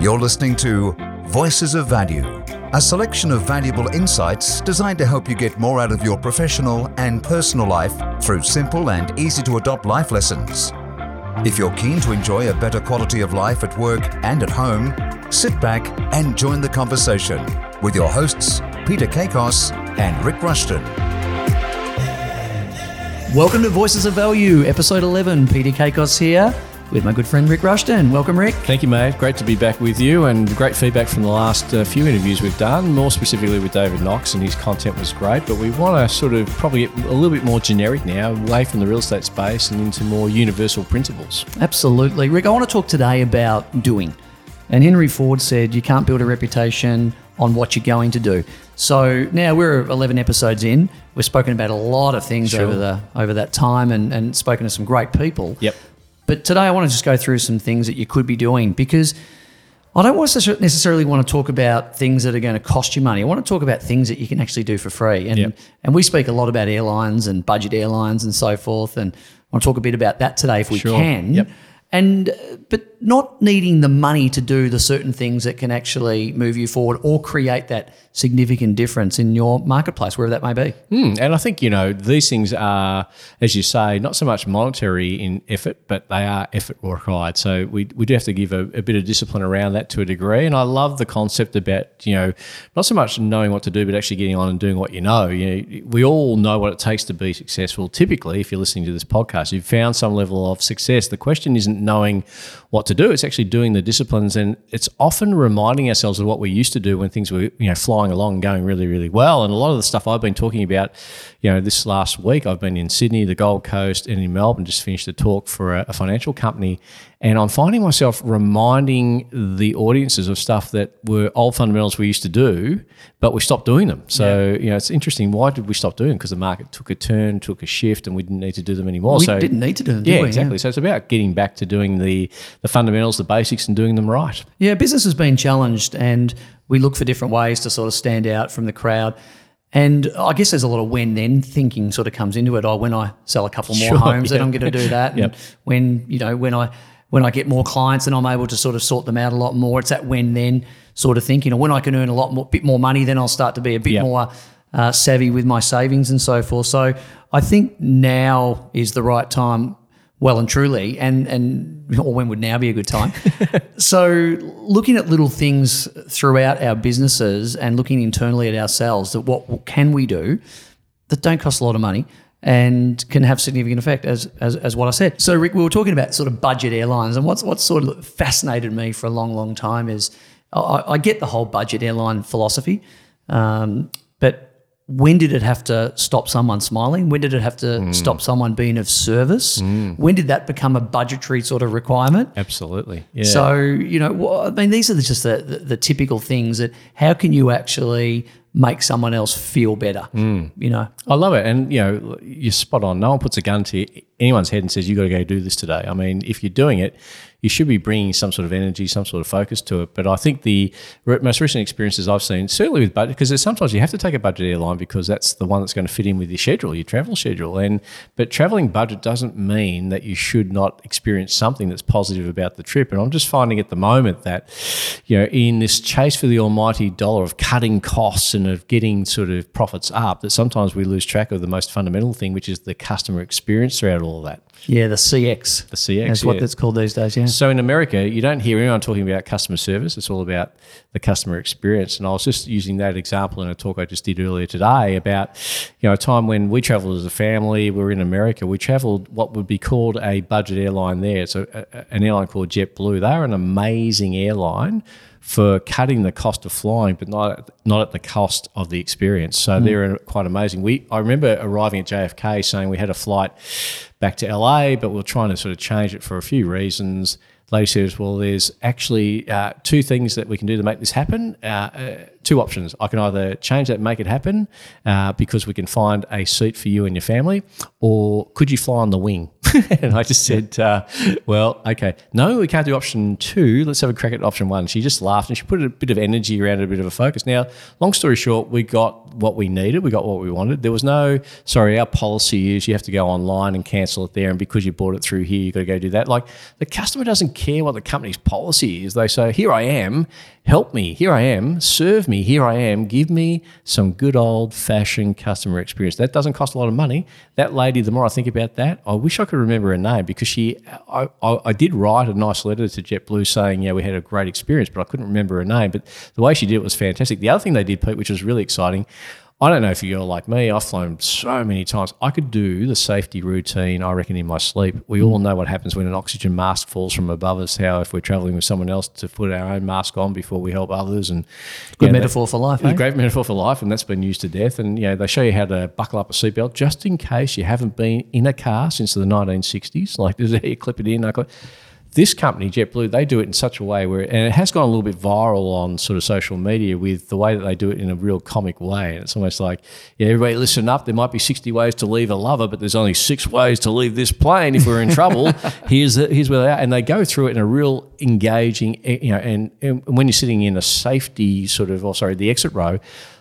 You're listening to Voices of Value, a selection of valuable insights designed to help you get more out of your professional and personal life through simple and easy to adopt life lessons. If you're keen to enjoy a better quality of life at work and at home, sit back and join the conversation with your hosts, Peter Kakos and Rick Rushton. Welcome to Voices of Value, episode 11. Peter Kakos here with my good friend Rick Rushton. Welcome, Rick. Thank you, mate. Great to be back with you, and great feedback from the last uh, few interviews we've done, more specifically with David Knox, and his content was great. But we want to sort of probably get a little bit more generic now, away from the real estate space and into more universal principles. Absolutely. Rick, I want to talk today about doing. And Henry Ford said, You can't build a reputation on what you're going to do. So now we're 11 episodes in. We've spoken about a lot of things Sure. over the over that time and, and spoken to some great people. Yep. But today I want to just go through some things that you could be doing because I don't want to necessarily want to talk about things that are going to cost you money. I want to talk about things that you can actually do for free. And Yep. and we speak a lot about airlines and budget airlines and so forth. And I want to talk a bit about that today if we Sure. can. Yep. And uh, but not needing the money to do the certain things that can actually move you forward or create that significant difference in your marketplace, wherever that may be. Mm, and I think, you know, these things are, as you say, not so much monetary in effort, but they are effort required. So we, we do have to give a, a bit of discipline around that to a degree. And I love the concept about, you know, not so much knowing what to do, but actually getting on and doing what you know. You know, we all know what it takes to be successful. Typically, if you're listening to this podcast, you've found some level of success. The question isn't knowing what to do, it's actually doing the disciplines. And it's often reminding ourselves of what we used to do when things were, you know, flying along and going really, really well. And a lot of the stuff I've been talking about, you know, this last week, I've been in Sydney, the Gold Coast, and in Melbourne, just finished a talk for a, a financial company. And I'm finding myself reminding the audiences of stuff that were old fundamentals we used to do, but we stopped doing them. So, you know, it's interesting. Why did we stop doing them? Because the market took a turn, took a shift, and we didn't need to do them anymore. We so didn't need to do them, Yeah, we? exactly. So it's about getting back to doing the, the fundamentals, the basics, and doing them right. Yeah, business has been challenged, and we look for different ways to sort of stand out from the crowd. And I guess there's a lot of when then thinking sort of comes into it. Oh, when I sell a couple more Sure, homes, then. I'm going to do that. And when you know when I when I get more clients, and I'm able to sort of sort them out a lot more. It's that when then sort of thinking. Or when I can earn a lot more, bit more money, then I'll start to be a bit Yep. more uh, savvy with my savings and so forth. So I think now is the right time, well and truly, and and or when would now be a good time? so looking at little things throughout our businesses and looking internally at ourselves, that what can we do that don't cost a lot of money and can have significant effect, as, as as what I said. So Rick, we were talking about sort of budget airlines, and what's what sort of fascinated me for a long, long time is I, I get the whole budget airline philosophy, um, but when did it have to stop someone smiling? When did it have to stop someone being of service? When did that become a budgetary sort of requirement? Absolutely. Yeah. So you know, I mean, these are just the, the, the typical things that how can you actually make someone else feel better? Mm. You know, I love it, and you know you're spot on. No one puts a gun to anyone's head and says you've got to go do this today. I mean, if you're doing it, you should be bringing some sort of energy, some sort of focus to it. But I think the most recent experiences I've seen, certainly with budget, because sometimes you have to take a budget airline because that's the one that's going to fit in with your schedule, your travel schedule. And but traveling budget doesn't mean that you should not experience something that's positive about the trip. And I'm just finding at the moment that you know in this chase for the almighty dollar of cutting costs and of getting sort of profits up, that sometimes we lose track of the most fundamental thing, which is the customer experience throughout all of that. yeah, the CX, The CX, that's what yeah. that's called these days. Yeah, So in America, you don't hear anyone talking about customer service. It's all about the customer experience. And I was just using that example in a talk I just did earlier today about, you know, a time when we traveled as a family. We were in America. We traveled what would be called a budget airline there. It's a, a, an airline called JetBlue. They're an amazing airline for cutting the cost of flying, but not not at the cost of the experience. So mm. they're uh, quite amazing. We I remember arriving at JFK saying we had a flight back to LA, but we we're trying to sort of change it for a few reasons. Lady says, "Well, there's actually uh, two things that we can do to make this happen. Uh, uh, two options. I can either change that, and make it happen, uh, because we can find a seat for you and your family, or could you fly on the wing?" and I just said, uh, "Well, okay, no, we can't do option two. Let's have a crack at option one." She just laughed and she put a bit of energy around it, a bit of a focus. Now, long story short, we got what we needed. We got what we wanted. There was no, sorry, our policy is you have to go online and cancel it there. And because you bought it through here, you've got to go do that. Like the customer doesn't care what the company's policy is. They say, here I am, help me. Here I am, serve me. Here I am. Give me some good old fashioned customer experience. That doesn't cost a lot of money. That lady, the more I think about that, I wish I could remember her name because she, I, I, I did write a nice letter to JetBlue saying, yeah, we had a great experience, but I couldn't remember her name. But the way she did it was fantastic. The other thing they did, Pete, which was really exciting, I don't know if you're like me, I've flown so many times. I could do the safety routine, I reckon, in my sleep. We all know what happens when an oxygen mask falls from above us, how if we're traveling with someone else to put our own mask on before we help others. And Good you know, metaphor for life, that- eh? Great metaphor for life, and that's been used to death. And you know, they show you how to buckle up a seatbelt just in case you haven't been in a car since the 1960s. Like, there's a clip it in. I clip- this company, JetBlue, they do it in such a way where, and it has gone a little bit viral on sort of social media with the way that they do it in a real comic way. And it's almost like, yeah, everybody listen up. There might be 60 ways to leave a lover, but there's only six ways to leave this plane if we're in trouble. here's, the, here's where they are. And they go through it in a real engaging, eh, you know, and, and when you're sitting in a safety sort of, or sorry, the exit row,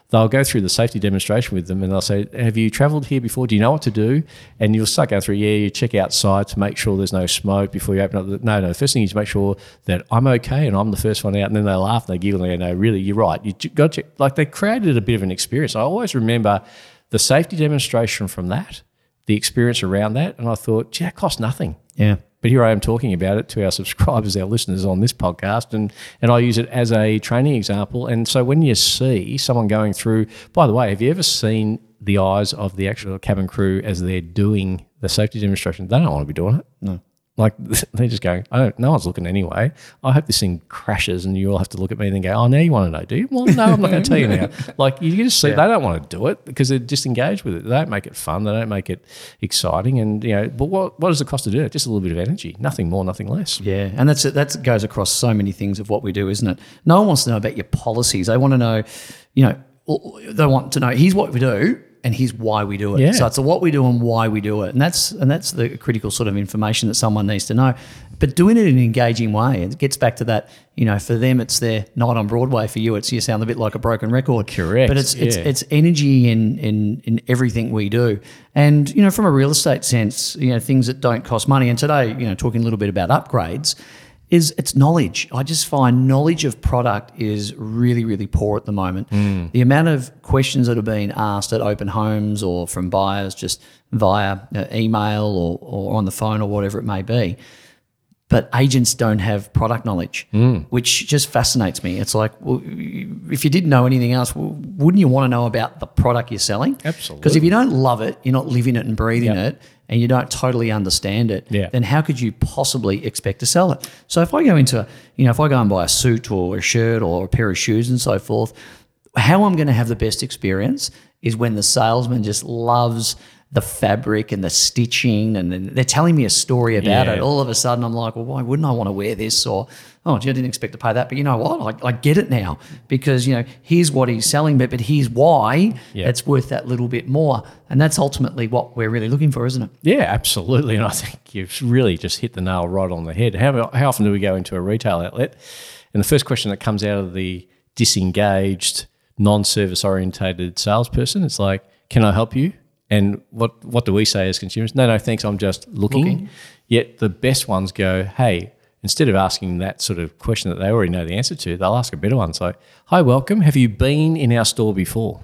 they'll go through the safety demonstration with them and they'll say, Have you travelled here before? Do you know what to do? And you'll start going through, Yeah, you check outside to make sure there's no smoke before you open up. The, no, no, the first thing is to make sure that I'm okay and I'm the first one out. And then they laugh and they giggle and they go, No, really, you're right. You got to, like they created a bit of an experience. I always remember the safety demonstration from that, the experience around that. And I thought, Gee, that costs nothing. Yeah. But here I am talking about it to our subscribers, our listeners on this podcast, and, and I use it as a training example. And so when you see someone going through, by the way, have you ever seen the eyes of the actual cabin crew as they're doing the safety demonstration? They don't want to be doing it. No. Like they're just going, I don't, no one's looking anyway. I hope this thing crashes and you all have to look at me and then go, oh, now you want to know, do you? Well, no, I'm not going to tell you now. Like you just see, they don't want to do it because they're disengaged with it. They don't make it fun. They don't make it exciting. And, you know, but what, what does it cost to do it? Just a little bit of energy, nothing more, nothing less. Yeah, and that's that goes across so many things of what we do, isn't it? No one wants to know about your policies. They want to know, you know, they want to know here's what we do and here's why we do it. Yeah. So it's a what we do and why we do it, and that's and that's the critical sort of information that someone needs to know. But doing it in an engaging way, it gets back to that. You know, for them, it's their night on Broadway. For you, it's you sound a bit like a broken record. Correct, But it's it's yeah. it's energy in in in everything we do, and you know, from a real estate sense, you know, things that don't cost money. And today, you know, talking a little bit about upgrades is it's knowledge. I just find knowledge of product is really, really poor at the moment. The amount of questions that are being asked at open homes or from buyers just via uh, email or, or on the phone or whatever it may be. But agents don't have product knowledge, which just fascinates me. It's like, well, if you didn't know anything else, well, wouldn't you want to know about the product you're selling? Absolutely. Because if you don't love it, you're not living it and breathing Yep. it, and you don't totally understand it, Yeah. then how could you possibly expect to sell it? So if I go into, you know, if I go and buy a suit or a shirt or a pair of shoes and so forth, how I'm going to have the best experience is when the salesman just loves the fabric and the stitching and then they're telling me a story about Yeah. it. All of a sudden I'm like, well, why wouldn't I want to wear this? Or, oh, gee, I didn't expect to pay that. But you know what? I, I get it now because, you know, here's what he's selling, but, but here's why Yeah. it's worth that little bit more. And that's ultimately what we're really looking for, isn't it? Yeah, absolutely. And I think you've really just hit the nail right on the head. How, how often do we go into a retail outlet? And the first question that comes out of the disengaged, non service orientated salesperson, it's like, can I help you? And what, what do we say as consumers? No, no, thanks. I'm just looking. Yet the best ones go, hey, instead of asking that sort of question that they already know the answer to, they'll ask a better one. So, hi, welcome. Have you been in our store before?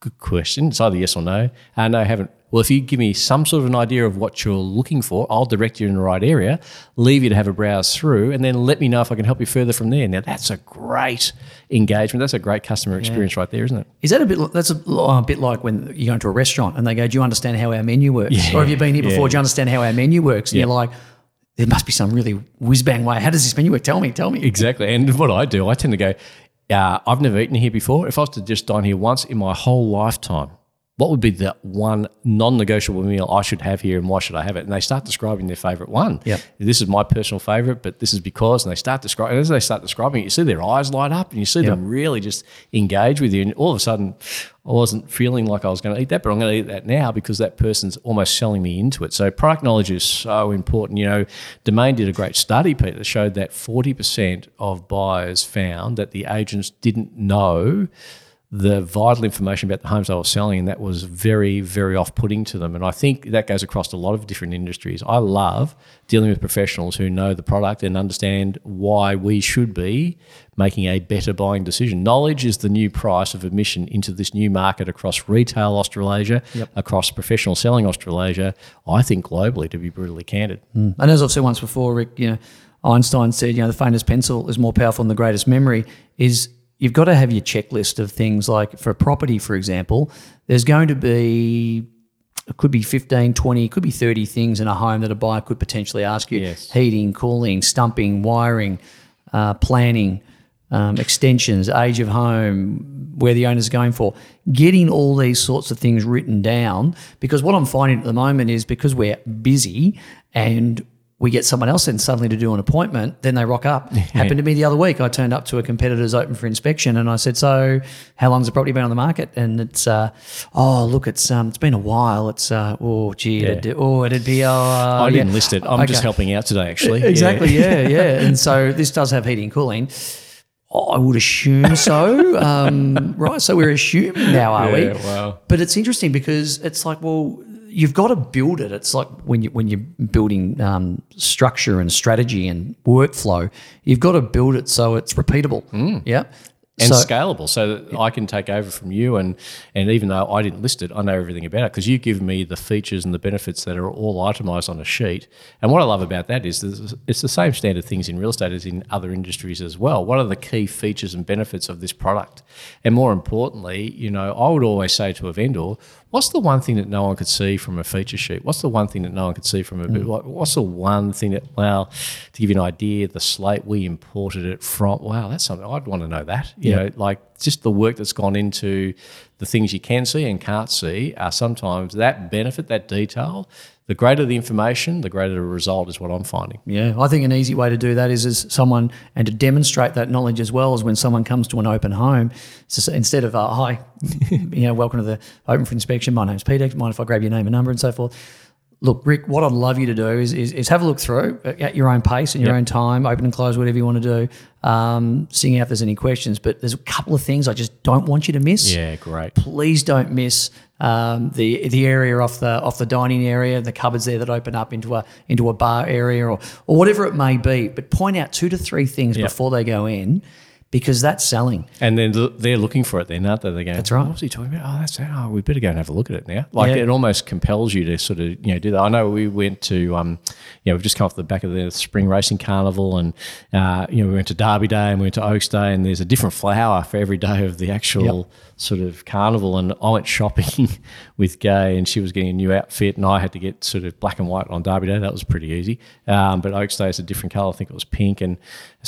Good question. It's either yes or no. Uh, no, I haven't. Well, if you give me some sort of an idea of what you're looking for, I'll direct you in the right area, leave you to have a browse through, and then let me know if I can help you further from there. Now, that's a great engagement. That's a great customer experience right there, isn't it? Is that a bit? That's a, a bit like when you go into a restaurant and they go, "Do you understand how our menu works?" or have you been here before? yeah. Do you understand how our menu works? And Yeah. you're like, "There must be some really whiz bang way. How does this menu work? Tell me, tell me." Exactly. And what I do, I tend to go, uh, I've never eaten here before. If I was to just dine here once in my whole lifetime, what would be the one non-negotiable meal I should have here, and why should I have it? And they start describing their favourite one. Yep. This is my personal favourite, but this is because, and they start describing. As they start describing it, you see their eyes light up, and you see them really just engage with you. And all of a sudden, I wasn't feeling like I was going to eat that, but I'm going to eat that now because that person's almost selling me into it. So product knowledge is so important. You know, Domain did a great study, Pete, that showed that 40% of buyers found that the agents didn't know the vital information about the homes they were selling, and that was very, very off putting to them. And I think that goes across a lot of different industries. I love dealing with professionals who know the product and understand why we should be making a better buying decision. Knowledge is the new price of admission into this new market across retail Australasia, Yep. across professional selling Australasia, I think globally, to be brutally candid. Mm. And as I've said once before, Rick, you know, Einstein said, you know, the faintest pencil is more powerful than the greatest memory. Is you've got to have your checklist of things like for a property, for example, there's going to be it could be 15, 20, it could be 30 things in a home that a buyer could potentially ask you. Yes. Heating, cooling, stumping, wiring, uh, planning, um, extensions, age of home, where the owner's going for. Getting all these sorts of things written down because what I'm finding at the moment is because we're busy and we get someone else in suddenly to do an appointment, then they rock up. Happened to me the other week. I turned up to a competitor's open for inspection, and I said, "So, how long's the property been on the market?" And it's, uh, "Oh, look, it's um, it's been a while. It's uh, oh, gee, it'd, oh, it'd be uh, I didn't list it. I'm just helping out today, actually. Exactly. Yeah. Yeah, yeah. And so this does have heating and cooling. Oh, I would assume so. Um, right. So we're assuming now, are we? Wow. But it's interesting because it's like, well, you've got to build it. It's like when you when you're building um, structure and strategy and workflow, you've got to build it so it's repeatable. Yeah. Mm. and so, scalable so that I can take over from you and and even though I didn't list it I know everything about it because you give me the features and the benefits that are all itemized on a sheet and what I love about that is it's the same standard things in real estate as in other industries as well what are the key features and benefits of this product and more importantly you know I would always say to a vendor what's the one thing that no one could see from a feature sheet? What's the one thing that no one could see from a mm. what- what's the one thing that well to give you an idea the slate we imported it from wow that's something I'd want to know that. You know like just the work that's gone into the things you can see and can't see are sometimes that benefit that detail the greater the information the greater the result is what I'm finding Yeah, I think an easy way to do that is as someone and to demonstrate that knowledge as well as when someone comes to an open home. So instead of uh, hi, you know, welcome to the open for inspection. My name's Peter. Mind if I grab your name and number and so forth? Look, Rick, what I'd love you to do is, is, is have a look through at your own pace and your Yep. own time, open and close, whatever you want to do. Um, seeing out if there's any questions. But there's a couple of things I just don't want you to miss yeah great please don't miss um, the the area off the off the dining area, the cupboards there that open up into a into a bar area or or whatever it may be. But point out two to three things Yep. before they go in, because that's selling. And then th- they're looking for it then, aren't they? They're going, That's right. What was he talking about? Oh, that's it. Oh, we better go and have a look at it now. Like Yeah. it almost compels you to sort of, you know, do that. I know we went to, um, you know, we've just come off the back of the spring racing carnival and, uh, you know, we went to Derby Day and we went to Oaks Day and there's a different flower for every day of the actual sort of carnival. And I went shopping with Gay and she was getting a new outfit and I had to get sort of black and white on Derby Day. That was pretty easy. Um, but Oaks Day is a different colour. I think it was pink. And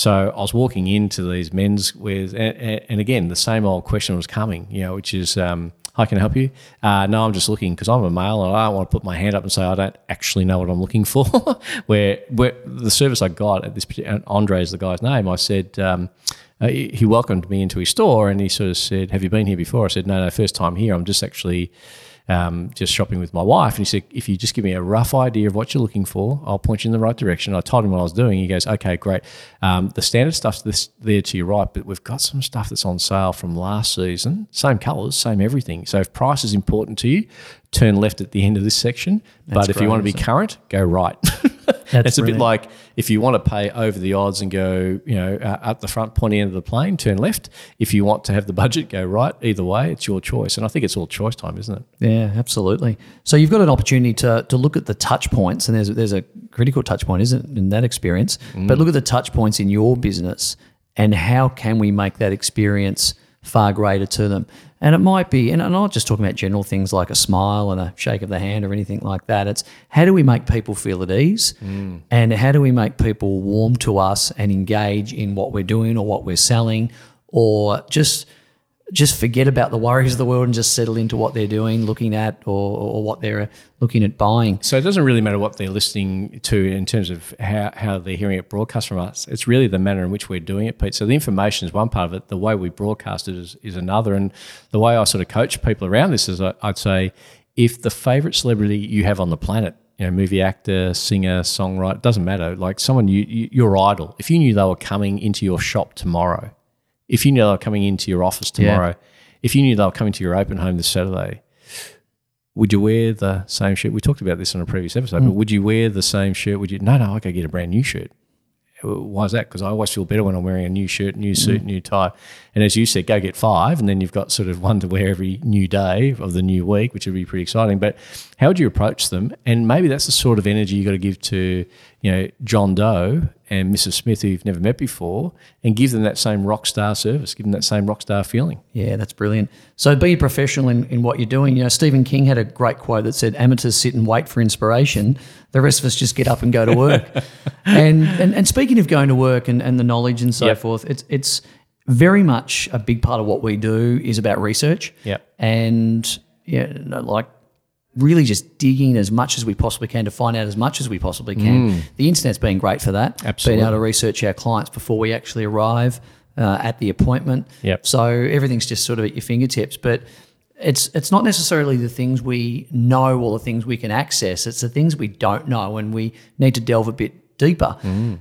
so I was walking into these men's with, and, and, again, the same old question was coming, you know, which is, um, how can I help you? Uh, no, I'm just looking because I'm a male and I don't want to put my hand up and say I don't actually know what I'm looking for. where, where the service I got at this, particular- and Andre is the guy's name, I said, um, uh, he welcomed me into his store and he sort of said, Have you been here before? I said, No, no, first time here. I'm just actually um, just shopping with my wife. And he said, If you just give me a rough idea of what you're looking for, I'll point you in the right direction. I told him what I was doing. He goes, Okay, great. Um, the standard stuff's this, there to your right, but we've got some stuff that's on sale from last season. Same colours, same everything. So if price is important to you, turn left at the end of this section. but if great, you want to be current, go right. it's a bit like if you want to pay over the odds and go, you know, uh, up the front pointy end of the plane, turn left. If you want to have the budget, go right. Either way, it's your choice. And I think it's all choice time, isn't it? Yeah, absolutely. So you've got an opportunity to to look at the touch points, and there's there's a critical touch point, isn't it, in that experience? But look at the touch points in your business, and how can we make that experience far greater to them? And it might be, and I'm not just talking about general things like a smile and a shake of the hand or anything like that. It's how do we make people feel at ease, mm. and how do we make people warm to us and engage in what we're doing or what we're selling, or just just forget about the worries of the world and just settle into what they're doing, looking at, or, or what they're looking at buying. So it doesn't really matter what they're listening to in terms of how, how they're hearing it broadcast from us. It's really the manner in which we're doing it, Pete. So the information is one part of it. The way we broadcast it is, is another. And the way I sort of coach people around this is I- I'd say if the favorite celebrity you have on the planet, you know, movie actor, singer, songwriter, doesn't matter. Like someone you, you your idol. If you knew they were coming into your shop tomorrow, if you knew they were coming into your office tomorrow, if you knew they were coming to your open home this Saturday, would you wear the same shirt? We talked about this on a previous episode, but mm. would you wear the same shirt? Would you? No, no, I go get a brand new shirt. Why is that? Because I always feel better when I'm wearing a new shirt, new mm. suit, new tie. And as you said, go get five, and then you've got sort of one to wear every new day of the new week, which would be pretty exciting. But how would you approach them? And maybe that's the sort of energy you got to give to, you know, John Doe and Mrs. Smith, who you've never met before, and give them that same rock star service, give them that same rock star feeling. Yeah, that's brilliant. So be a professional in, in what you're doing. You know, Stephen King had a great quote that said, "Amateurs sit and wait for inspiration. The rest of us just get up and go to work." and, and and speaking of going to work and, and the knowledge and so Yep. forth, it's it's very much a big part of what we do is about research. Yep. And yeah, like really just digging as much as we possibly can to find out as much as we possibly can. The internet's been great for that. Mm. Absolutely. Being able to research our clients before we actually arrive uh, at the appointment. Yep. So everything's just sort of at your fingertips, but it's it's not necessarily the things we know or the things we can access. It's the things we don't know, and we need to delve a bit deeper.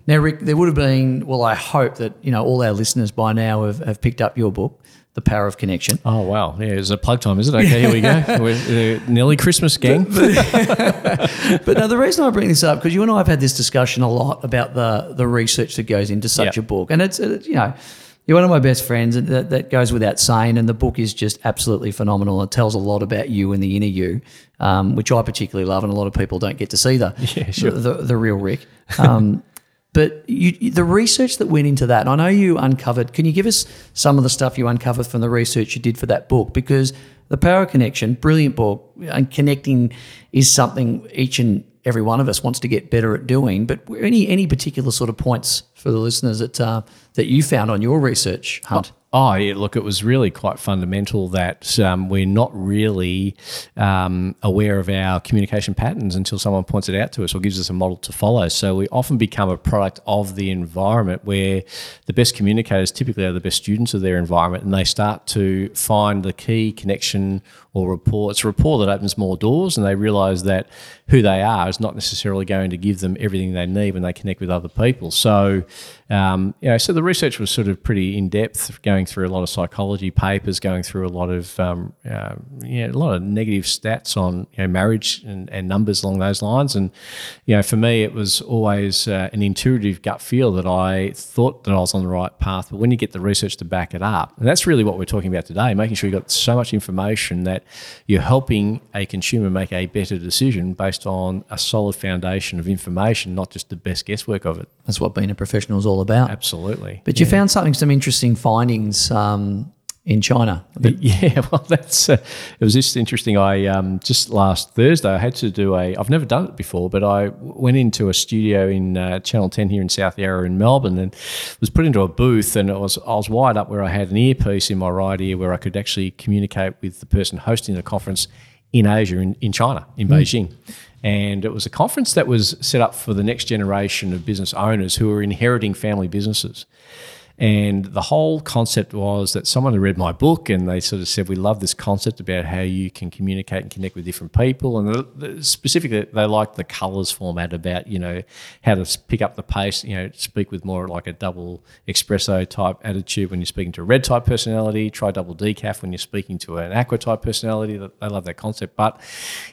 Now, Rick, there would have been. Well, I hope that you know all our listeners by now have, have picked up your book, The Power of Connection. Oh wow! Yeah, it's a plug time, is it? Okay, here we go. We're uh, nearly Christmas, gang. But no, the reason I bring this up because you and I have had this discussion a lot about the the research that goes into such Yeah. a book, and it's it, you know you're one of my best friends, and that, that goes without saying. And the book is just absolutely phenomenal. It tells a lot about you and the inner you, um, which I particularly love, and a lot of people don't get to see the Yeah, sure. the, the, the real Rick. Um, But you, the research that went into that, and I know you uncovered. Can you give us some of the stuff you uncovered from the research you did for that book? Because the Power Connection, brilliant book, and connecting is something each and every one of us wants to get better at doing. But any any particular sort of points for the listeners that uh, that you found on your research hunt? Oh, yeah, look, it was really quite fundamental that um, we're not really um, aware of our communication patterns until someone points it out to us or gives us a model to follow. So we often become a product of the environment where the best communicators typically are the best students of their environment and they start to find the key connection or rapport. It's a rapport that opens more doors and they realize that who they are is not necessarily going to give them everything they need when they connect with other people. So, um, you know, so the research was sort of pretty in depth, going through a lot of psychology papers, going through a lot of um, uh, yeah, a lot of negative stats on you know, marriage and, and numbers along those lines. And you know, for me, it was always uh, an intuitive gut feel that I thought that I was on the right path. But when you get the research to back it up, and that's really what we're talking about today, making sure you've got so much information that you're helping a consumer make a better decision based on a solid foundation of information, not just the best guesswork of it. That's what being a professional is all about. Absolutely. But you found something, some interesting findings um, in China. Yeah, well, that's uh, it was just interesting. I um, just last Thursday I had to do a. I've never done it before, but I went into a studio in uh, Channel Ten here in South Yarra in Melbourne, and was put into a booth, and it was I was wired up where I had an earpiece in my right ear where I could actually communicate with the person hosting the conference in Asia, in, in China, in Beijing. And it was a conference that was set up for the next generation of business owners who are inheriting family businesses. And the whole concept was that someone had read my book and they sort of said, We love this concept about how you can communicate and connect with different people. And specifically, they liked the colors format about, you know, how to pick up the pace, you know, speak with more like a double espresso type attitude when you're speaking to a red type personality, try double decaf when you're speaking to an aqua type personality. They love that concept. But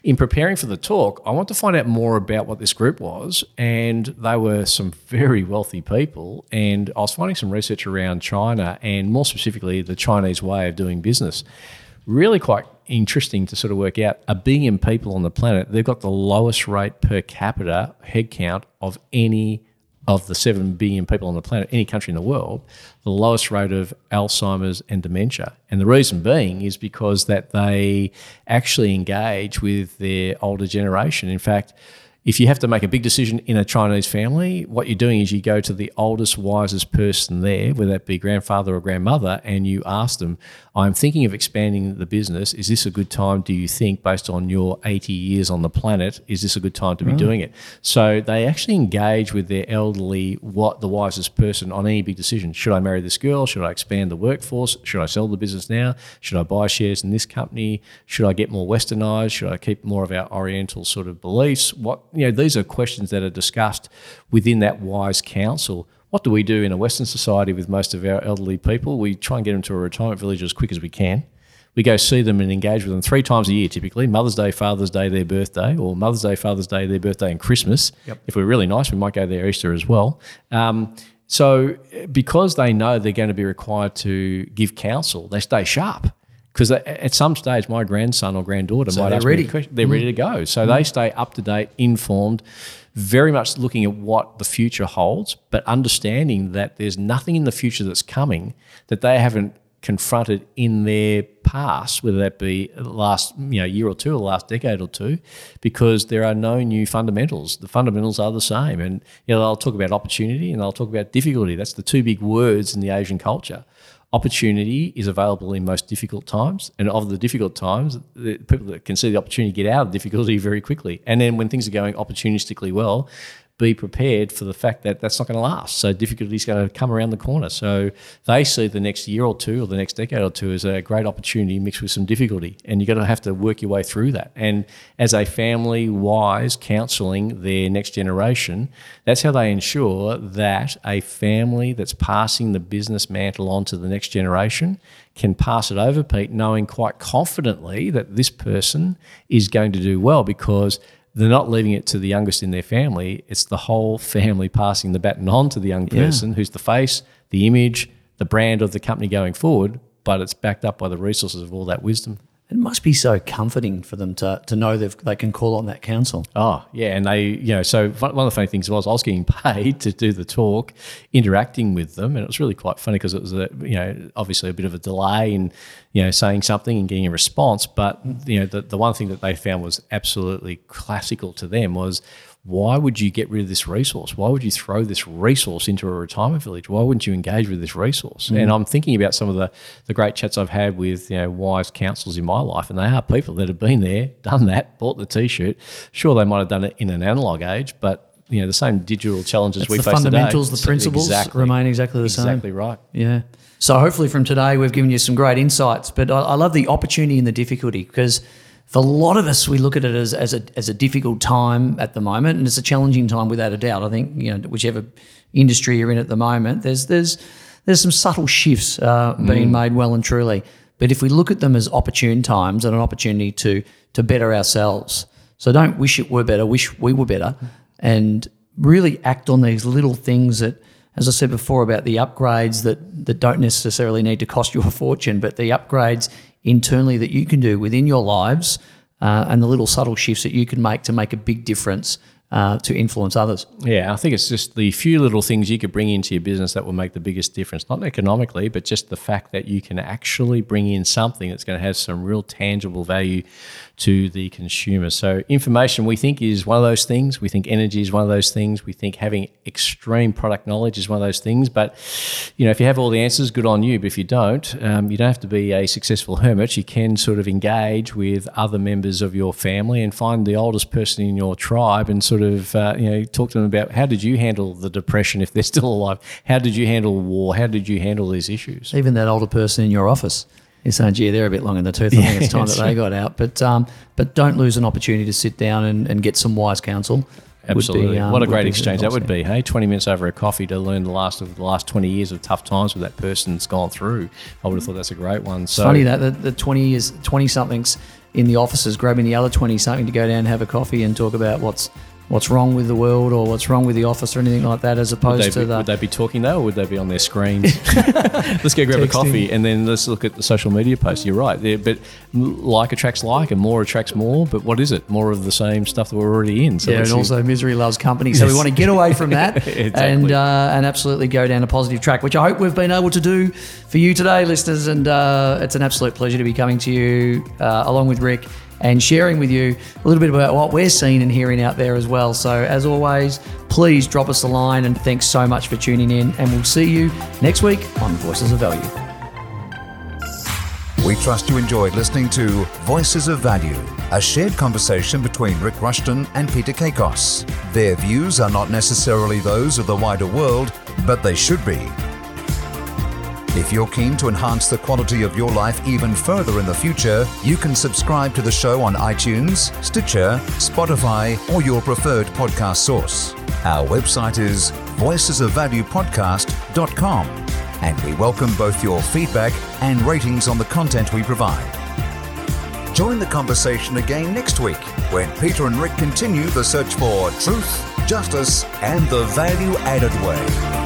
in preparing for the talk, I want to find out more about what this group was. And they were some very wealthy people. And I was finding some research around China and more specifically the Chinese way of doing business. Really quite interesting to sort of work out a billion people on the planet, they've got the lowest rate per capita head count of any of the 7 billion people on the planet, any country in the world, the lowest rate of Alzheimer's and dementia. And the reason being is because that they actually engage with their older generation. In fact, if you have to make a big decision in a Chinese family, what you're doing is you go to the oldest, wisest person there, whether that be grandfather or grandmother, and you ask them, I'm thinking of expanding the business. Is this a good time, do you think, based on your 80 years on the planet, is this a good time to be mm-hmm. doing it? So they actually engage with their elderly, what the wisest person on any big decision. Should I marry this girl? Should I expand the workforce? Should I sell the business now? Should I buy shares in this company? Should I get more westernized? Should I keep more of our oriental sort of beliefs? What you know, these are questions that are discussed within that wise council. What do we do in a Western society with most of our elderly people? We try and get them to a retirement village as quick as we can. We go see them and engage with them three times a year, typically Mother's Day, Father's Day, their birthday, or Mother's Day, Father's Day, their birthday, and Christmas. Yep. If we're really nice, we might go there Easter as well. Um, so, because they know they're going to be required to give counsel, they stay sharp. Because at some stage, my grandson or granddaughter might they're ask ready. me question. They're ready to go. So they mm-hmm. stay up to date, informed, very much looking at what the future holds, but understanding that there's nothing in the future that's coming that they haven't confronted in their past, whether that be the last you know year or two or the last decade or two, because there are no new fundamentals. The fundamentals are the same, and you know they'll talk about opportunity and they'll talk about difficulty. That's the two big words in the Asian culture. Opportunity is available in most difficult times, and of the difficult times, the people that can see the opportunity get out of difficulty very quickly. And then when things are going opportunistically well, be prepared for the fact that that's not going to last. So difficulty is going to come around the corner. So they see the next year or two or the next decade or two as a great opportunity mixed with some difficulty, and you're going to have to work your way through that. And as a family wise counselling their next generation, that's how they ensure that a family that's passing the business mantle on to the next generation can pass it over, Pete, knowing quite confidently that this person is going to do well because they're not leaving it to the youngest in their family. It's the whole family passing the baton on to the young person who's the face, the image, the brand of the company going forward, but it's backed up by the resources of all that wisdom. It must be so comforting for them to, to know they've, they can call on that counsel. Oh, ah, yeah. And they, you know, so one one of the funny things was I was getting paid to do the talk, interacting with them. And it was really quite funny because it was, a, you know, obviously a bit of a delay in, you know, saying something and getting a response. But, you know, the, the one thing that they found was absolutely classical to them was why would you get rid of this resource? Why would you throw this resource into a retirement village? Why wouldn't you engage with this resource? Mm. And I'm thinking about some of the, the great chats I've had with you know wise counsels in my life, and they are people that have been there, done that, bought the t-shirt. Sure, they might have done it in an analog age, but you know the same digital challenges It's we the face fundamentals, today. the fundamentals, the principles exactly, remain exactly the same. exactly right. Yeah. So hopefully from today we've given you some great insights. But I, I love the opportunity and the difficulty because for a lot of us we look at it as, as a as a difficult time at the moment, and it's a challenging time without a doubt. I think you know whichever industry you're in at the moment, there's there's there's some subtle shifts uh, being made well and truly. But if we look at them as opportune times and an opportunity to to better ourselves, so don't wish it were better, wish we were better, and really act on these little things that as I said before about the upgrades that, that don't necessarily need to cost you a fortune, but the upgrades internally that you can do within your lives uh, and the little subtle shifts that you can make to make a big difference uh, to influence others. Yeah, I think it's just the few little things you could bring into your business that will make the biggest difference. Not economically, but just the fact that you can actually bring in something that's going to have some real tangible value to the consumer. So, information we think is one of those things. We think energy is one of those things. We think having extreme product knowledge is one of those things. But, you know, if you have all the answers, good on you. But if you don't, um, you don't have to be a successful hermit. You can sort of engage with other members of your family and find the oldest person in your tribe and sort of, uh, you know, talk to them about how did you handle the depression if they're still alive? How did you handle war? How did you handle these issues? Even that older person in your office is saying, gee, they're a bit long in the tooth. I think it's time that they got out. But um, but don't lose an opportunity to sit down and, and get some wise counsel. Would be, Absolutely. um, what a great exchange that would be, hey? 20 minutes over a coffee to learn the last of the last 20 years of tough times with that person's gone through. I would have thought that's a great one. So Funny that the, the 20 years, 20 somethings in the offices grabbing the other 20 something to go down and have a coffee and talk about what's what's wrong with the world or what's wrong with the office or anything like that as opposed they, to be, the would they be talking though, or would they be on their screens? let's go grab a coffee and then let's look at the social media posts. You're right, there, but like attracts like, and more attracts more. But what is it? More of the same stuff that we're already in. So yeah, and see- also misery loves company. So we want to get away from that Exactly. and uh, and absolutely go down a positive track, which I hope we've been able to do for you today, listeners. And uh, it's an absolute pleasure to be coming to you uh, along with Rick and sharing with you a little bit about what we're seeing and hearing out there as well. So as always, please drop us a line and thanks so much for tuning in. And we'll see you next week on Voices of Value. We trust you enjoyed listening to Voices of Value, a shared conversation between Rick Rushton and Peter Kakos. Their views are not necessarily those of the wider world, but they should be. If you're keen to enhance the quality of your life even further in the future, you can subscribe to the show on iTunes, Stitcher, Spotify, or your preferred podcast source. Our website is voicesofvaluepodcast.com, and we welcome both your feedback and ratings on the content we provide. Join the conversation again next week when Peter and Rick continue the search for truth, justice, and the value added way.